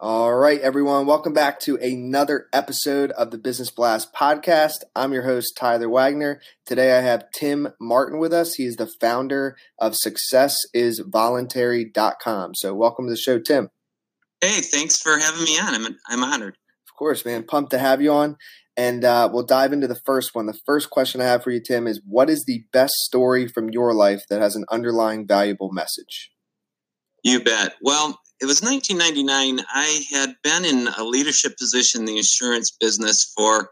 All right, everyone, welcome back to another episode of the Business Blast podcast. I'm your host, Tyler Wagner. Today I have Tim Martin with us. He's the founder of successisvoluntary.com. So, welcome to the show, Tim. Hey, thanks for having me on. I'm, I'm honored. Of course, man. Pumped to have you on. And uh, we'll dive into the first one. The first question I have for you, Tim, is what is the best story from your life that has an underlying valuable message? You bet. Well, it was 1999. I had been in a leadership position in the insurance business for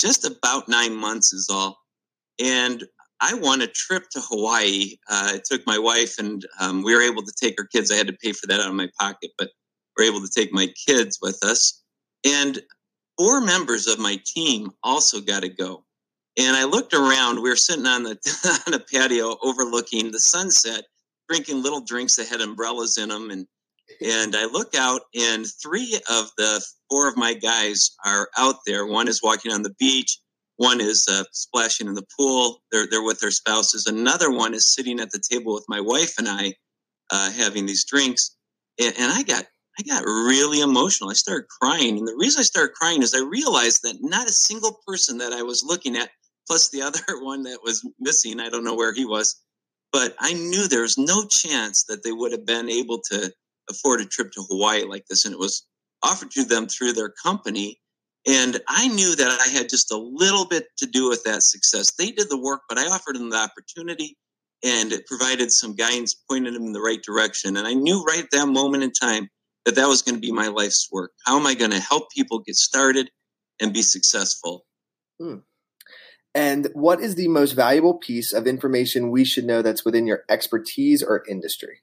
just about nine months, is all. And I won a trip to Hawaii. Uh, I took my wife, and um, we were able to take our kids. I had to pay for that out of my pocket, but we were able to take my kids with us. And four members of my team also got to go. And I looked around. We were sitting on the on a patio overlooking the sunset, drinking little drinks that had umbrellas in them, and and I look out, and three of the four of my guys are out there. One is walking on the beach. One is uh, splashing in the pool. They're they're with their spouses. Another one is sitting at the table with my wife and I, uh, having these drinks. And, and I got I got really emotional. I started crying, and the reason I started crying is I realized that not a single person that I was looking at, plus the other one that was missing, I don't know where he was, but I knew there was no chance that they would have been able to afford a trip to Hawaii like this, and it was offered to them through their company. And I knew that I had just a little bit to do with that success. They did the work, but I offered them the opportunity and it provided some guidance, pointed them in the right direction. And I knew right at that moment in time that that was going to be my life's work. How am I going to help people get started and be successful? Hmm. And what is the most valuable piece of information we should know that's within your expertise or industry?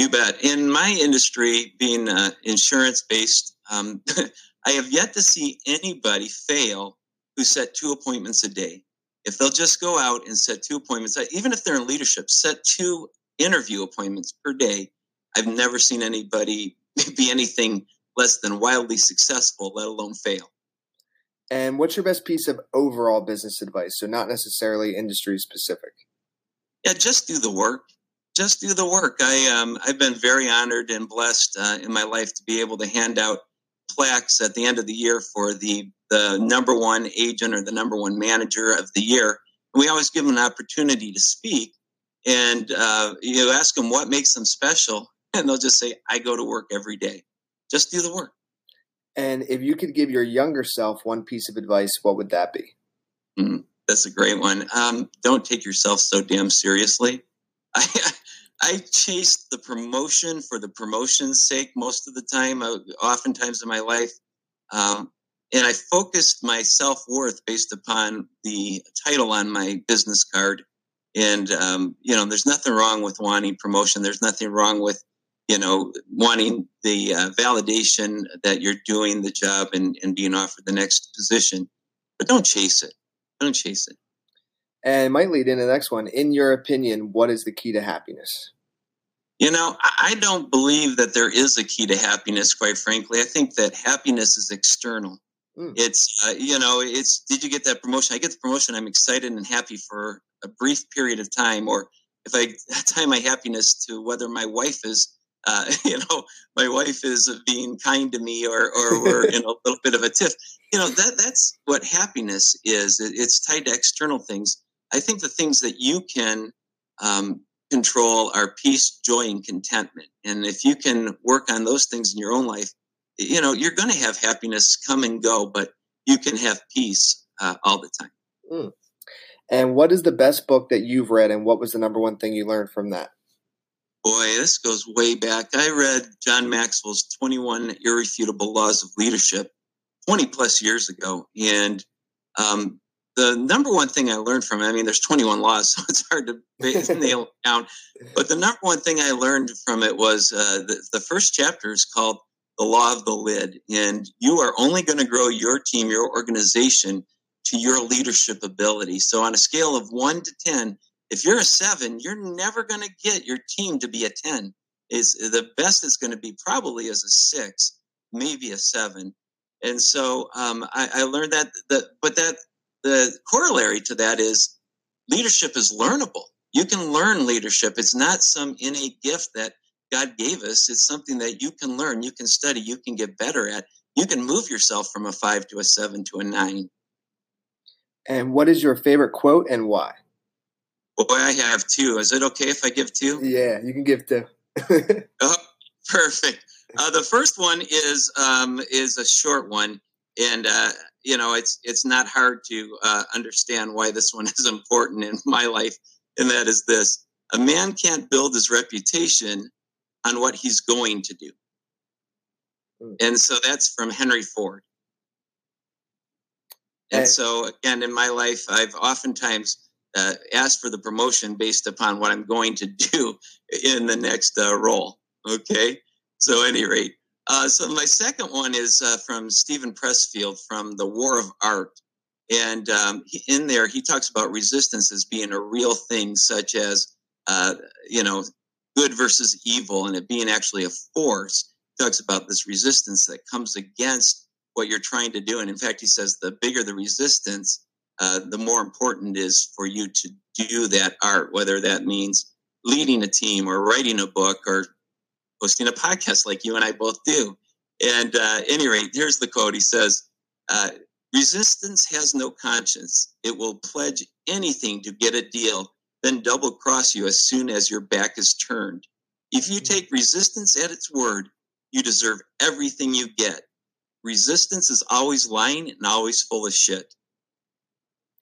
You bet. In my industry, being uh, insurance based, um, I have yet to see anybody fail who set two appointments a day. If they'll just go out and set two appointments, uh, even if they're in leadership, set two interview appointments per day. I've never seen anybody be anything less than wildly successful, let alone fail. And what's your best piece of overall business advice? So, not necessarily industry specific. Yeah, just do the work just do the work. I um, I've been very honored and blessed uh, in my life to be able to hand out plaques at the end of the year for the the number one agent or the number one manager of the year. And we always give them an opportunity to speak, and uh, you ask them what makes them special, and they'll just say, "I go to work every day. Just do the work." And if you could give your younger self one piece of advice, what would that be? Mm, that's a great one. Um, don't take yourself so damn seriously. I, I chased the promotion for the promotion's sake most of the time, uh, oftentimes in my life. Um, and I focused my self worth based upon the title on my business card. And, um, you know, there's nothing wrong with wanting promotion. There's nothing wrong with, you know, wanting the uh, validation that you're doing the job and, and being offered the next position. But don't chase it. Don't chase it. And it might lead into the next one. In your opinion, what is the key to happiness? You know, I don't believe that there is a key to happiness, quite frankly. I think that happiness is external. Mm. It's, uh, you know, it's, did you get that promotion? I get the promotion. I'm excited and happy for a brief period of time. Or if I tie my happiness to whether my wife is, uh, you know, my wife is being kind to me or, or we're in a little bit of a tiff, you know, that, that's what happiness is. It's tied to external things. I think the things that you can um, control are peace, joy, and contentment. And if you can work on those things in your own life, you know, you're going to have happiness come and go, but you can have peace uh, all the time. Mm. And what is the best book that you've read, and what was the number one thing you learned from that? Boy, this goes way back. I read John Maxwell's 21 Irrefutable Laws of Leadership 20 plus years ago. And um, the number one thing I learned from it, I mean, there's 21 laws, so it's hard to nail down. But the number one thing I learned from it was uh, the, the first chapter is called the law of the lid. And you are only going to grow your team, your organization to your leadership ability. So on a scale of one to 10, if you're a seven, you're never going to get your team to be a 10. Is the best it's going to be probably as a six, maybe a seven. And so um, I, I, learned that, that, but that the corollary to that is leadership is learnable. You can learn leadership. It's not some innate gift that God gave us. It's something that you can learn, you can study, you can get better at. You can move yourself from a five to a seven to a nine. And what is your favorite quote and why? Boy, I have two. Is it okay if I give two? Yeah, you can give two. oh, perfect. Uh, the first one is um, is a short one, and uh, you know it's it's not hard to uh, understand why this one is important in my life, and that is this: a man can't build his reputation on what he's going to do. Hmm. And so that's from Henry Ford. And so, again, in my life, I've oftentimes uh, asked for the promotion based upon what I'm going to do in the next uh, role. Okay. So, any rate, uh, so my second one is uh, from Steven Pressfield from The War of Art. And um, in there, he talks about resistance as being a real thing, such as, uh, you know, good versus evil, and it being actually a force. He talks about this resistance that comes against what you're trying to do. And in fact, he says the bigger the resistance, uh, the more important it is for you to do that art, whether that means leading a team or writing a book or hosting a podcast like you and I both do. And uh, any rate, here's the quote. He says, uh, Resistance has no conscience. It will pledge anything to get a deal, then double cross you as soon as your back is turned. If you take resistance at its word, you deserve everything you get. Resistance is always lying and always full of shit.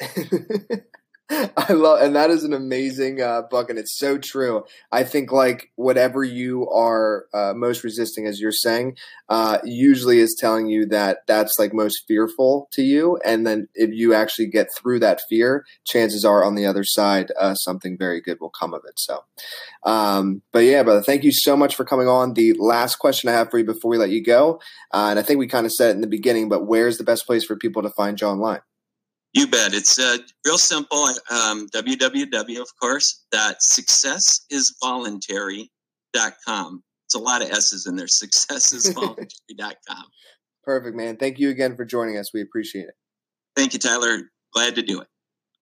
I love, and that is an amazing uh, book, and it's so true. I think like whatever you are uh, most resisting, as you're saying, uh, usually is telling you that that's like most fearful to you, and then if you actually get through that fear, chances are on the other side, uh, something very good will come of it. So, um, but yeah, brother, thank you so much for coming on. The last question I have for you before we let you go, uh, and I think we kind of said it in the beginning, but where's the best place for people to find you online? You bet. It's uh, real simple. Um, www, of course, dot successisvoluntary.com. It's a lot of S's in there. Successisvoluntary.com. Perfect, man. Thank you again for joining us. We appreciate it. Thank you, Tyler. Glad to do it.